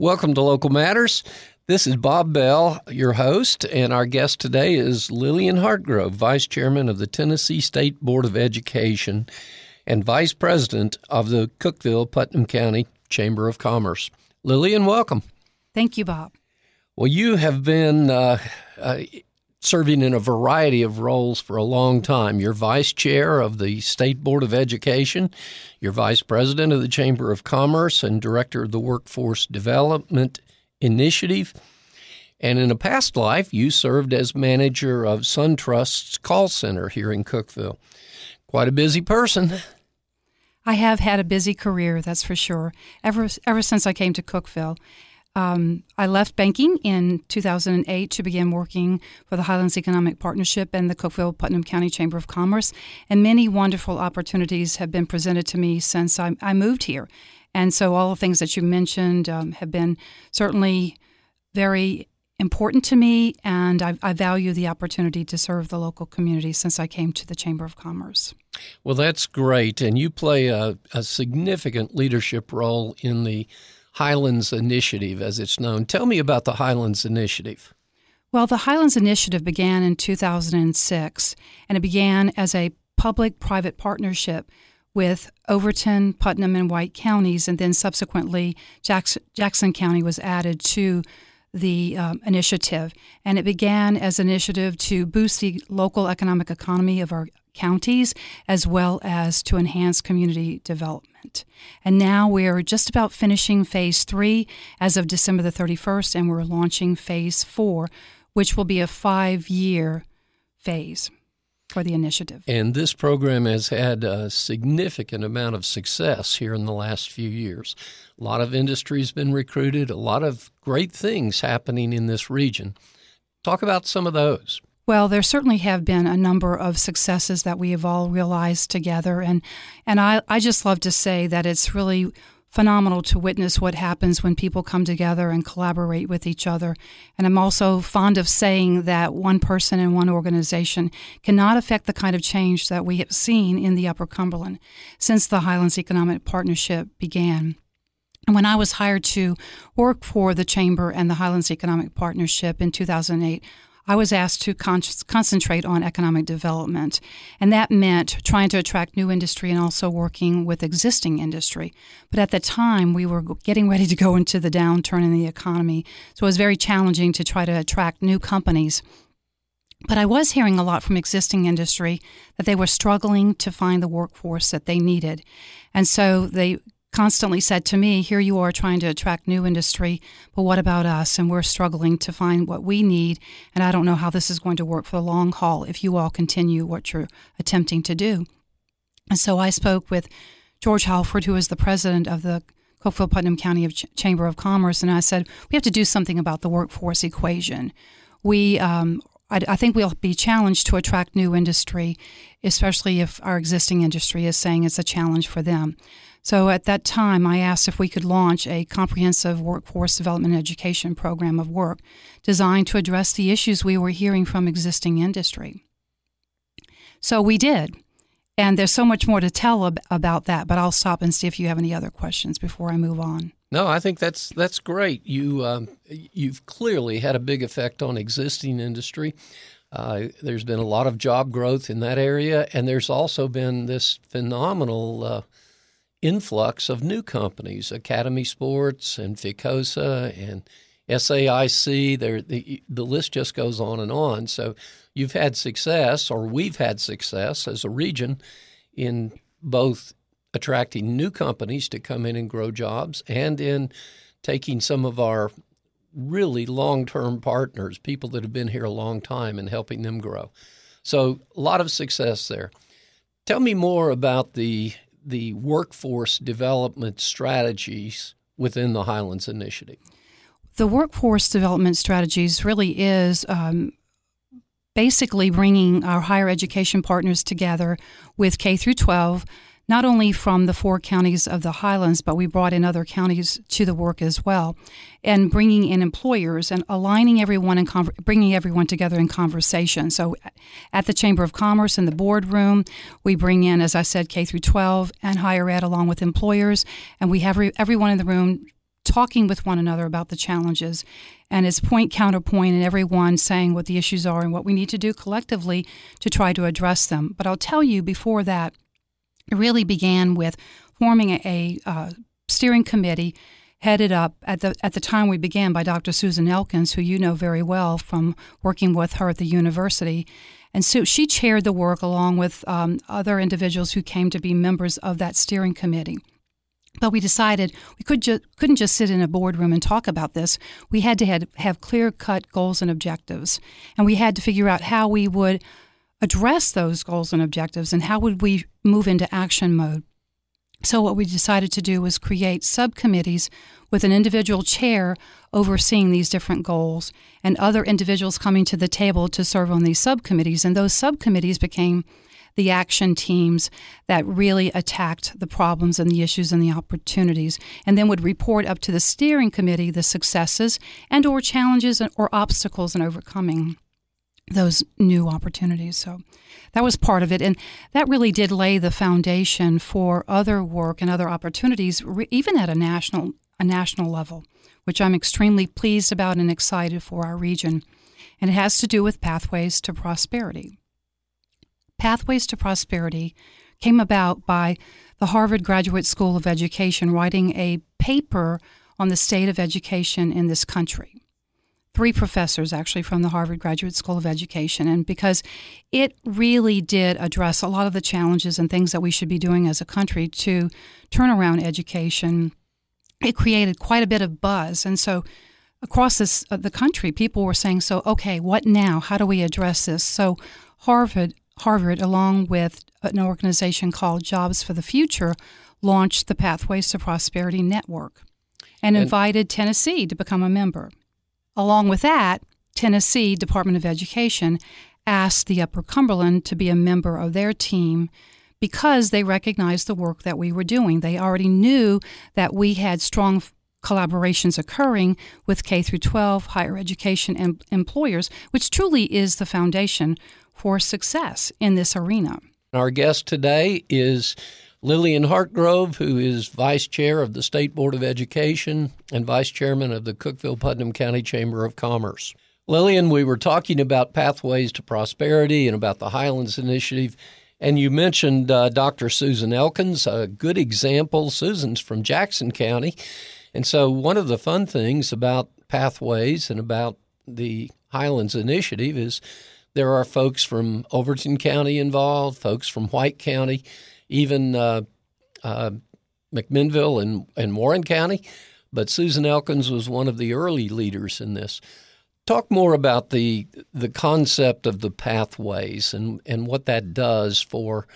Welcome to Local Matters. This is Bob Bell, your host, and our guest today is Lillian Hartgrove, Vice Chairman of the Tennessee State Board of Education and Vice President of the Cookeville Putnam County Chamber of Commerce. Lillian, welcome. Thank you, Bob. Well, you have been uh, uh, serving in a variety of roles for a long time. You're vice chair of the State Board of Education, you're vice president of the Chamber of Commerce, and director of the Workforce Development Initiative. And in a past life, you served as manager of SunTrust's call center here in Cookeville. Quite a busy person. I have had a busy career, that's for sure, ever, ever since I came to Cookeville. Um, I left banking in 2008 to begin working for the Highlands Economic Partnership and the Cookeville Putnam County Chamber of Commerce, and many wonderful opportunities have been presented to me since I, I moved here. And so, all the things that you mentioned um, have been certainly very important to me, and I, I, value the opportunity to serve the local community since I came to the Chamber of Commerce. Well, that's great, and you play a, a significant leadership role in the Highlands Initiative, as it's known. Tell me about the Highlands Initiative. Well, the Highlands Initiative began in 2006, and it began as a public private partnership with Overton, Putnam, and White counties, and then subsequently Jackson, Jackson County was added to the um, initiative. And it began as an initiative to boost the local economic economy of our counties as well as to enhance community development. And now we're just about finishing phase three as of December the 31st, and we're launching phase four, which will be a five year phase for the initiative. And this program has had a significant amount of success here in the last few years. A lot of industry has been recruited, a lot of great things happening in this region. Talk about some of those. Well, there certainly have been a number of successes that we have all realized together. And, and I, I just love to say that it's really phenomenal to witness what happens when people come together and collaborate with each other. And I'm also fond of saying that one person and one organization cannot affect the kind of change that we have seen in the Upper Cumberland since the Highlands Economic Partnership began. And when I was hired to work for the Chamber and the Highlands Economic Partnership in 2008, I was asked to con- concentrate on economic development. And that meant trying to attract new industry and also working with existing industry. But at the time, we were getting ready to go into the downturn in the economy. So it was very challenging to try to attract new companies. But I was hearing a lot from existing industry that they were struggling to find the workforce that they needed. And so they constantly said to me, Here you are trying to attract new industry, but what about us? And we're struggling to find what we need. And I don't know how this is going to work for the long haul if you all continue what you're attempting to do. And so I spoke with George Halford, who is the president of the Cookeville Putnam County of Ch- Chamber of Commerce, and I said, We have to do something about the workforce equation. We um, I, think we'll be challenged to attract new industry, especially if our existing industry is saying it's a challenge for them. So at that time, I asked if we could launch a comprehensive workforce development education program of work designed to address the issues we were hearing from existing industry. So we did. And there's so much more to tell ab- about that, but I'll stop and see if you have any other questions before I move on. No, I think that's that's great. You um, you've clearly had a big effect on existing industry. Uh, there's been a lot of job growth in that area, and there's also been this phenomenal uh, influx of new companies, Academy Sports and Ficosa and SAIC. There, the, the list just goes on and on. So you've had success, or we've had success as a region in both attracting new companies to come in and grow jobs and in taking some of our really long term partners, people that have been here a long time, and helping them grow. So a lot of success there. Tell me more about the the workforce development strategies within the Highlands Initiative? The workforce development strategies really is um, basically bringing our higher education partners together with K through 12 not only from the four counties of the Highlands, but we brought in other counties to the work as well, and bringing in employers and aligning everyone and con- bringing everyone together in conversation. So, at the Chamber of Commerce in the boardroom, we bring in, as I said, K through 12 and higher ed along with employers, and we have re- everyone in the room talking with one another about the challenges. And it's point counterpoint, and everyone saying what the issues are and what we need to do collectively to try to address them. But I'll tell you before that, it really began with forming a, a uh, steering committee headed up at the at the time we began by Dr. Susan Elkins, who you know very well from working with her at the university. And so she chaired the work along with um, other individuals who came to be members of that steering committee. But we decided we could ju- couldn't just sit in a boardroom and talk about this. We had to have, have clear cut goals and objectives. And we had to figure out how we would address those goals and objectives and how would we move into action mode. So, what we decided to do was create subcommittees with an individual chair overseeing these different goals and other individuals coming to the table to serve on these subcommittees. And those subcommittees became the action teams that really attacked the problems and the issues and the opportunities and then would report up to the steering committee the successes and or challenges or obstacles in overcoming those new opportunities. So that was part of it. And that really did lay the foundation for other work and other opportunities even at a national a national level which I'm extremely pleased about and excited for our region. And it has to do with pathways to prosperity. Pathways to Prosperity came about by the Harvard Graduate School of Education writing a paper on the state of education in this country. Three professors, actually, from the Harvard Graduate School of Education. And because it really did address a lot of the challenges and things that we should be doing as a country to turn around education, it created quite a bit of buzz. And so across this, uh, the country, people were saying, so, okay, what now? How do we address this? So Harvard Harvard, along with an organization called Jobs for the Future, launched the Pathways to Prosperity Network and, and invited Tennessee to become a member. Along with that, Tennessee Department of Education asked the Upper Cumberland to be a member of their team because they recognized the work that we were doing. They already knew that we had strong collaborations occurring with K through 12 higher education em- employers, which truly is the foundation for success in this arena. Our guest today is Lillian Hartgrove, who is Vice Chair of the State Board of Education and Vice Chairman of the Cookeville Putnam County Chamber of Commerce. Lillian, we were talking about pathways to prosperity and about the Highlands Initiative, and you mentioned uh, Dr. Susan Elkins, a good example. Susan's from Jackson County. And so, one of the fun things about pathways and about the Highlands Initiative is there are folks from Overton County involved, folks from White County, even uh, uh, McMinnville and, and Warren County. But Susan Elkins was one of the early leaders in this. Talk more about the the concept of the pathways and, and what that does for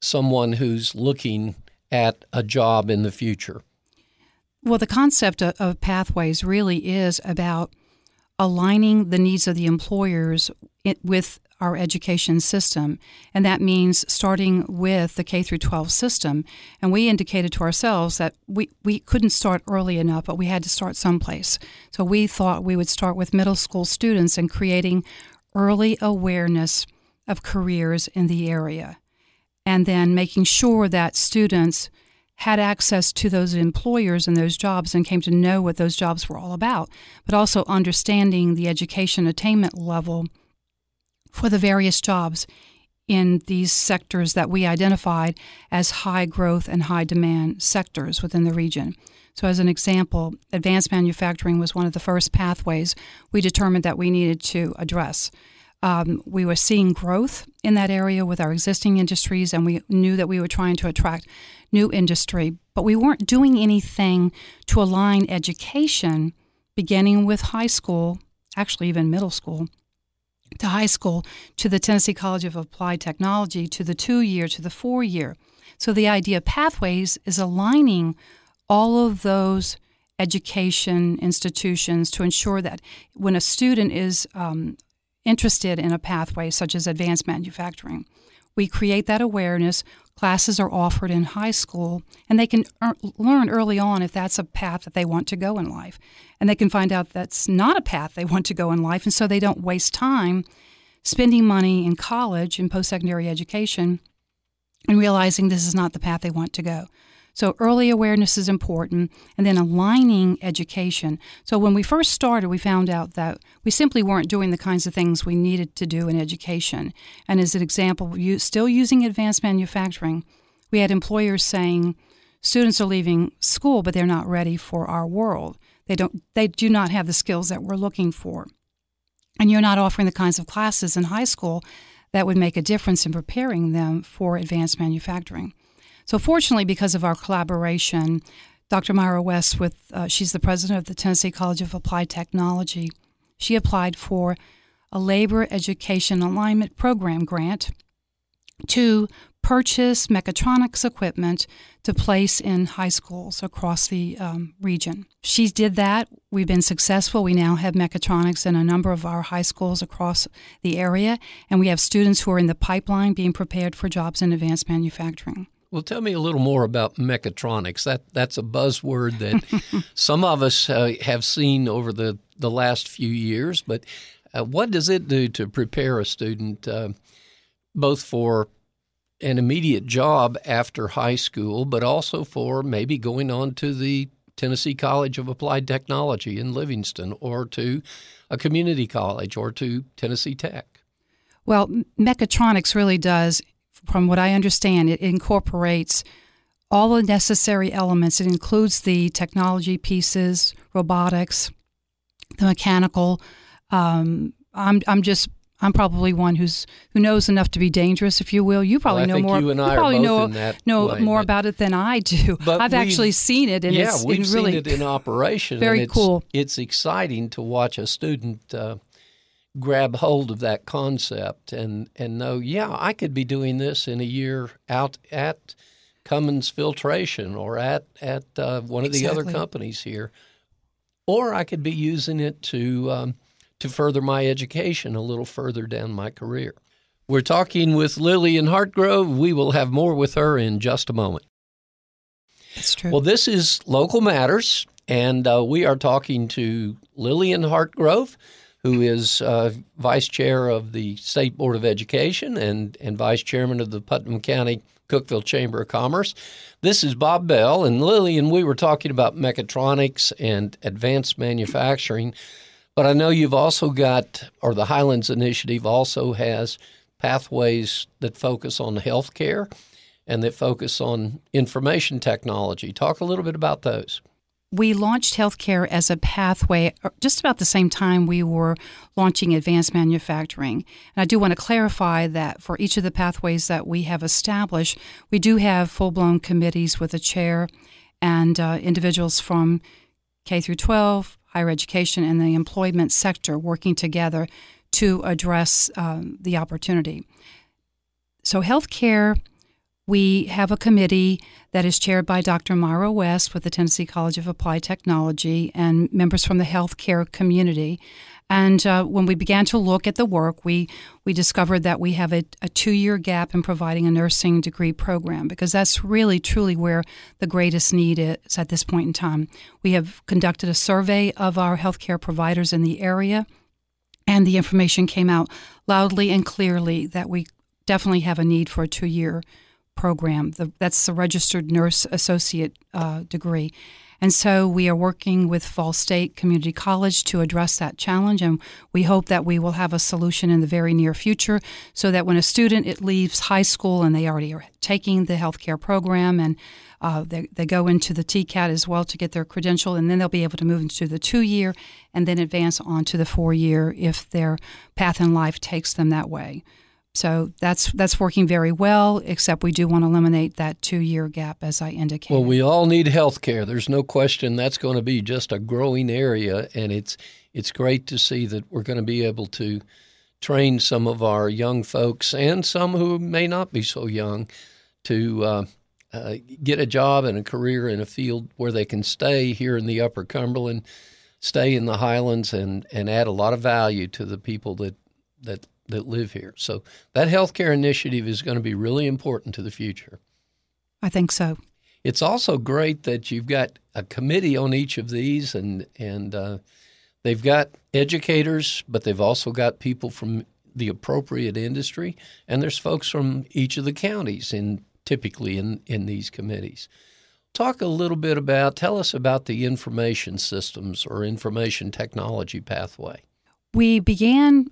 someone who's looking at a job in the future. Well, the concept of, of pathways really is about aligning the needs of the employers with our education system. And that means starting with the K through 12 system. And we indicated to ourselves that we, we couldn't start early enough but we had to start someplace. So we thought we would start with middle school students and creating early awareness of careers in the area. And then making sure that students had access to those employers and those jobs and came to know what those jobs were all about, but also understanding the education attainment level for the various jobs in these sectors that we identified as high growth and high demand sectors within the region. So, as an example, advanced manufacturing was one of the first pathways we determined that we needed to address. Um, we were seeing growth in that area with our existing industries, and we knew that we were trying to attract new industry, but we weren't doing anything to align education, beginning with high school, actually, even middle school, to high school, to the Tennessee College of Applied Technology, to the two year, to the four year. So the idea of pathways is aligning all of those education institutions to ensure that when a student is um, interested in a pathway such as advanced manufacturing. We create that awareness. Classes are offered in high school, and they can er- learn early on if that's a path that they want to go in life. And they can find out that's not a path they want to go in life, and so they don't waste time spending money in college and post secondary education and realizing this is not the path they want to go. So early awareness is important, and then aligning education. So when we first started, we found out that we simply weren't doing the kinds of things we needed to do in education. And as an example, still using advanced manufacturing, we had employers saying students are leaving school, but they're not ready for our world. They don't. They do not have the skills that we're looking for, and you're not offering the kinds of classes in high school that would make a difference in preparing them for advanced manufacturing. So, fortunately, because of our collaboration, Dr. Myra West, with uh, she's the president of the Tennessee College of Applied Technology, she applied for a labor education alignment program grant to purchase mechatronics equipment to place in high schools across the um, region. She did that. We've been successful. We now have mechatronics in a number of our high schools across the area, and we have students who are in the pipeline being prepared for jobs in advanced manufacturing. Well, tell me a little more about mechatronics. That that's a buzzword that some of us uh, have seen over the, the last few years. But uh, what does it do to prepare a student, uh, both for an immediate job after high school, but also for maybe going on to the Tennessee College of Applied Technology in Livingston or to a community college or to Tennessee Tech? Well, mechatronics really does, from what I understand, it incorporates all the necessary elements. It includes the technology pieces, robotics, the mechanical. Um, I'm I'm just I'm probably one who's who knows enough to be dangerous, if you will. You probably well, know more. You, you probably know know way, more but, about it than I do. I've actually seen it, and yeah, it's we've really seen it in operation. Very it's, cool. It's exciting to watch a student uh, grab hold of that concept and and know, yeah, I could be doing this in a year out at Cummins Filtration or at at uh, one of the other companies here, or I could be using it to. Um, to further my education a little further down my career. We're talking with Lillian Hartgrove. We will have more with her in just a moment. That's true. Well, this is Local Matters, and uh, we are talking to Lillian Hartgrove, who is uh, Vice Chair of the State Board of Education and, and Vice Chairman of the Putnam County Cookeville Chamber of Commerce. This is Bob Bell, and Lillian, we were talking about mechatronics and advanced manufacturing. But I know you've also got, or the Highlands Initiative also has pathways that focus on healthcare and that focus on information technology. Talk a little bit about those. We launched healthcare as a pathway uh, just about the same time we were launching advanced manufacturing. And I do want to clarify that for each of the pathways that we have established, we do have full blown committees with a chair and uh, individuals from K through 12, higher education, and the employment sector working together to address um, the opportunity. So, healthcare, we have a committee that is chaired by Dr. Myra West with the Tennessee College of Applied Technology and members from the healthcare community. And uh, when we began to look at the work, we, we discovered that we have a, a two year gap in providing a nursing degree program because that's really, truly where the greatest need is at this point in time. We have conducted a survey of our healthcare providers in the area, and the information came out loudly and clearly that we definitely have a need for a two year program. The, that's the registered nurse associate uh, degree. And so we are working with Vol State Community College to address that challenge, and we hope that we will have a solution in the very near future so that when a student it leaves high school and they already are taking the healthcare program and uh, they, they go into the TCAT as well to get their credential, and then they'll be able to move into the two year and then advance on to the four year if their path in life takes them that way. So that's that's working very well, except we do want to eliminate that two year gap, as I indicated. Well, we all need health care. There's no question that's going to be just a growing area, and it's it's great to see that we're going to be able to train some of our young folks and some who may not be so young to uh, uh, get a job and a career in a field where they can stay here in the Upper Cumberland, stay in the Highlands, and and add a lot of value to the people that that that live here. So that healthcare initiative is going to be really important to the future. I think so. It's also great that you've got a committee on each of these, and and uh, they've got educators, but they've also got people from the appropriate industry, and there's folks from each of the counties in typically in in these committees. talk a little bit about, tell us about the information systems or information technology pathway. We began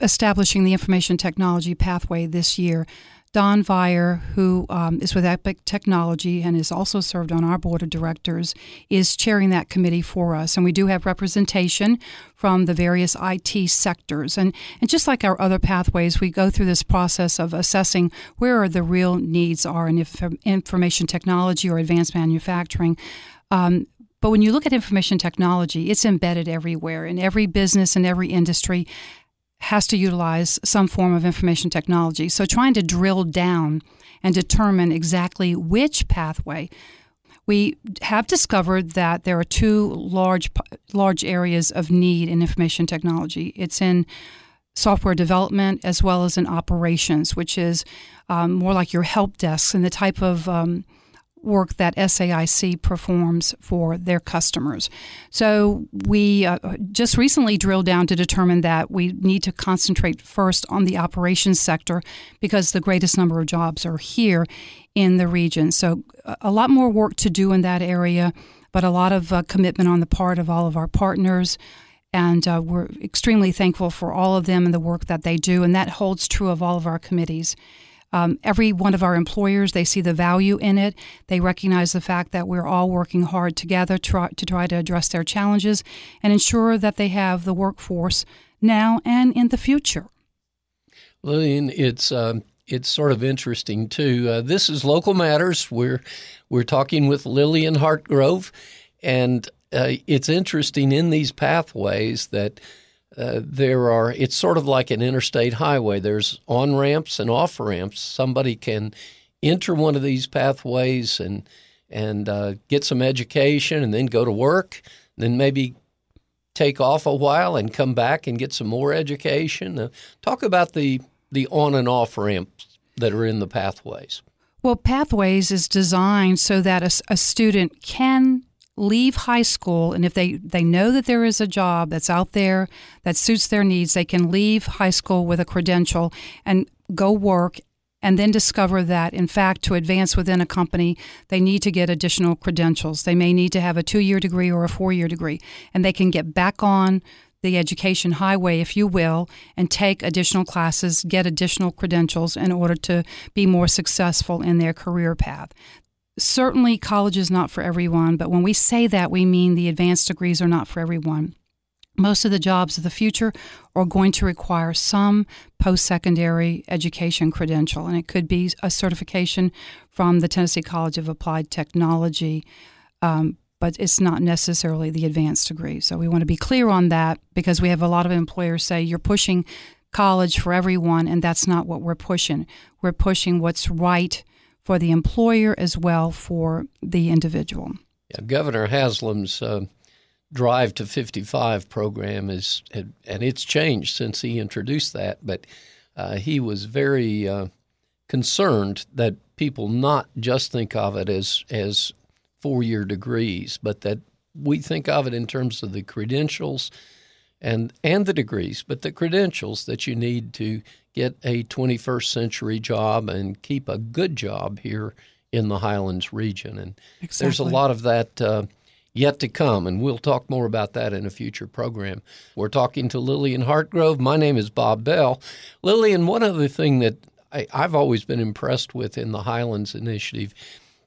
establishing the information technology pathway this year. Don Vire, who um, is with Epic Technology and is also served on our board of directors, is chairing that committee for us. And we do have representation from the various IT sectors. And, and just like our other pathways, we go through this process of assessing where the real needs are in inf- information technology or advanced manufacturing. Um, but when you look at information technology, it's embedded everywhere in every business and every industry has to utilize some form of information technology. So trying to drill down and determine exactly which pathway we have discovered that there are two large large areas of need in information technology. It's in software development as well as in operations, which is um, more like your help desks and the type of um, work that SAIC performs for their customers. So we uh, just recently drilled down to determine that we need to concentrate first on the operations sector because the greatest number of jobs are here in the region. So a lot more work to do in that area, but a lot of uh, commitment on the part of all of our partners. And uh, we're extremely thankful for all of them and the work that they do. And that holds true of all of our committees. Um, every one of our employers, they see the value in it. They recognize the fact that we're all working hard together to, to try to address their challenges and ensure that they have the workforce now and in the future. Lillian, it's um, it's sort of interesting too. Uh, this is local matters. We're we're talking with Lillian Hartgrove, and uh, it's interesting in these pathways that uh, there are it's sort of like an interstate highway. There's on ramps and off ramps. Somebody can enter one of these pathways and and uh, get some education and then go to work then maybe take off a while and come back and get some more education. Uh, talk about the the on and off ramps that are in the pathways. Well pathways is designed so that a, a student can leave high school and if they, they know that there is a job that's out there that suits their needs, they can leave high school with a credential and go work and then discover that, in fact, to advance within a company, they need to get additional credentials. They may need to have a two year degree or a four year degree, and they can get back on the education highway, if you will, and take additional classes, get additional credentials in order to be more successful in their career path certainly college is not for everyone, but when we say that, we mean the advanced degrees are not for everyone. Most of the jobs of the future are going to require some post secondary education credential, and it could be a certification from the Tennessee College of Applied Technology, um, but it's not necessarily the advanced degree. So we want to be clear on that because we have a lot of employers say you're pushing college for everyone, and that's not what we're pushing. We're pushing what's right for the employer as well for the individual. Yeah, Governor Haslam's uh, Drive to 55 program is, and it's changed since he introduced that, but uh, he was very uh, concerned that people not just think of it as as four year degrees, but that we think of it in terms of the credentials and and the degrees, but the credentials that you need to get a 21st century job and keep a good job here in the Highlands region. And exactly. there's a lot of that uh, yet to come, and we'll talk more about that in a future program. We're talking to Lillian Hartgrove. My name is Bob Bell. Lillian, one other thing that I, I've always been impressed with in the Highlands Initiative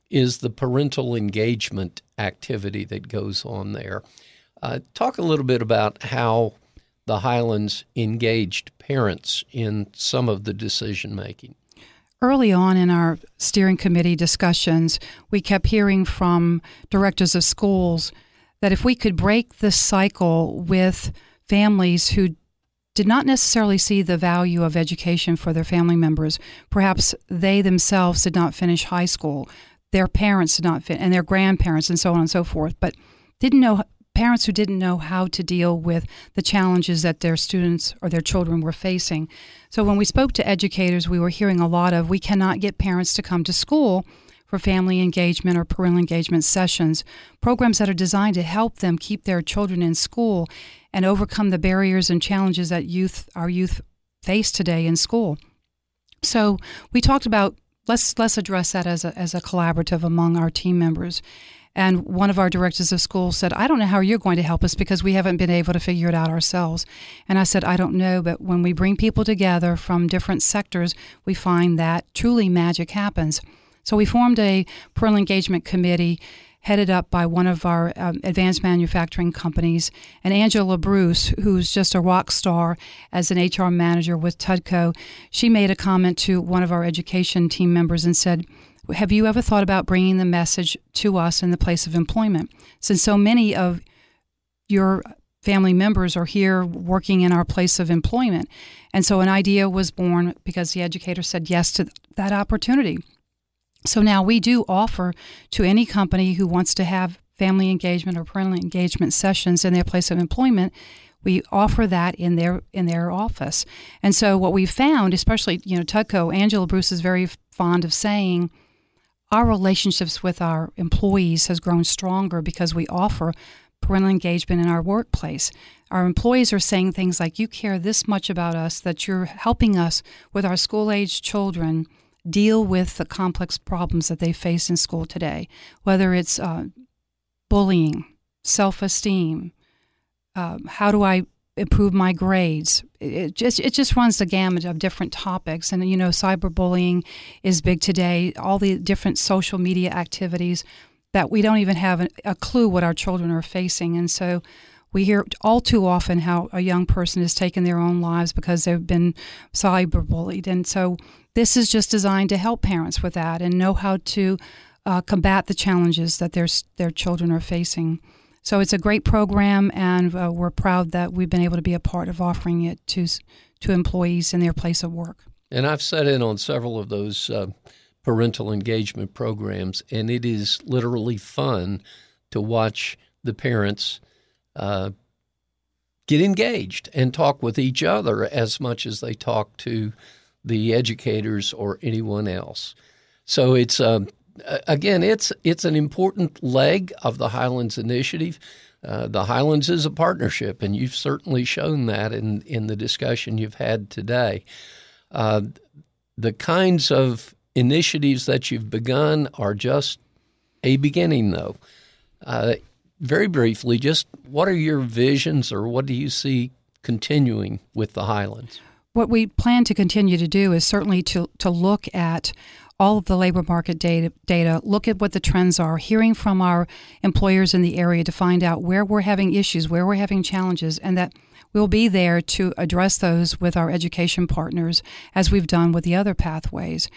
is the parental engagement activity that goes on there. Uh, talk a little bit about how the Highlands engaged parents in some of the decision making. Early on in our steering committee discussions, we kept hearing from directors of schools that if we could break the cycle with families who did not necessarily see the value of education for their family members, perhaps they themselves did not finish high school, their parents did not, fin- and their grandparents, and so on and so forth, but didn't know parents who didn't know how to deal with the challenges that their students or their children were facing. So when we spoke to educators, we were hearing a lot of we cannot get parents to come to school for family engagement or parental engagement sessions, programs that are designed to help them keep their children in school and overcome the barriers and challenges that youth our youth face today in school. So we talked about let's let's address that as a as a collaborative among our team members. And one of our directors of school said, I don't know how you're going to help us because we haven't been able to figure it out ourselves. And I said, I don't know, but when we bring people together from different sectors, we find that truly magic happens. So we formed a parental engagement committee headed up by one of our um, advanced manufacturing companies. And Angela Bruce, who's just a rock star as an HR manager with Tutco, she made a comment to one of our education team members and said, have you ever thought about bringing the message to us in the place of employment? Since so many of your family members are here working in our place of employment. And so an idea was born because the educator said yes to that opportunity. So now we do offer to any company who wants to have family engagement or parental engagement sessions in their place of employment we offer that in their in their office. And so what we found, especially you know Tutco, Angela Bruce is very fond of saying our relationships with our employees has grown stronger because we offer parental engagement in our workplace. Our employees are saying things like, You care this much about us that you're helping us with our school age children deal with the complex problems that they face in school today, whether it's uh, bullying, self esteem, um, how do I improve my grades. It just it just runs the gamut of different topics, and you know, cyberbullying is big today. All the different social media activities that we don't even have a clue what our children are facing, and so we hear all too often how a young person has taken their own lives because they've been cyberbullied, and so this is just designed to help parents with that and know how to uh, combat the challenges that their their children are facing. So it's a great program, and uh, we're proud that we've been able to be a part of offering it to to employees in their place of work. And I've sat in on several of those uh, parental engagement programs, and it is literally fun to watch the parents uh, get engaged and talk with each other as much as they talk to the educators or anyone else. So it's um, again, it's it's an important leg of the Highlands Initiative. Uh, the Highlands is a partnership, and you've certainly shown that in in the discussion you've had today. Uh, the kinds of initiatives that you've begun are just a beginning, though. Uh, very briefly, just what are your visions, or what do you see continuing with the Highlands? What we plan to continue to do is certainly to to look at all of the labor market data, data, look at what the trends are, hearing from our employers in the area to find out where we're having issues, where we're having challenges, and that we'll be there to address those with our education partners as we've done with the other pathways.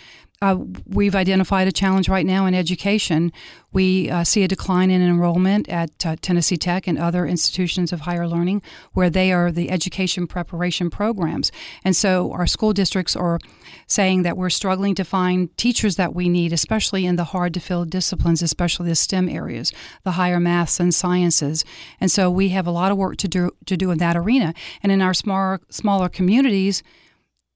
Uh, we've identified a challenge right now in education. We uh, see a decline in enrollment at uh, Tennessee Tech and other institutions of higher learning where they are the education preparation programs. And so our school districts are saying that we're struggling to find teachers that we need, especially in the hard to fill disciplines, especially the STEM areas, the higher maths and sciences. And so we have a lot of work to do, to do in that arena. And in our smaller, smaller communities,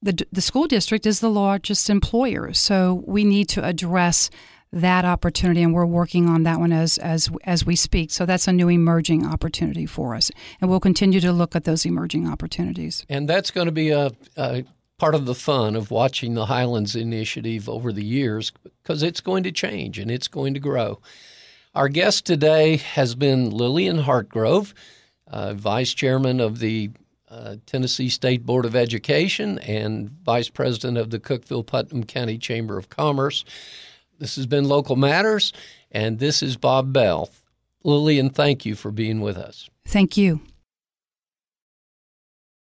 the, the school district is the largest employer, so we need to address that opportunity, and we're working on that one as as as we speak. So that's a new emerging opportunity for us, and we'll continue to look at those emerging opportunities. And that's going to be a, a part of the fun of watching the Highlands Initiative over the years, because it's going to change and it's going to grow. Our guest today has been Lillian Hartgrove, uh, Vice Chairman of the uh, Tennessee State Board of Education and Vice President of the Cookeville Putnam County Chamber of Commerce. This has been Local Matters, and this is Bob Bell. Lillian, thank you for being with us. Thank you.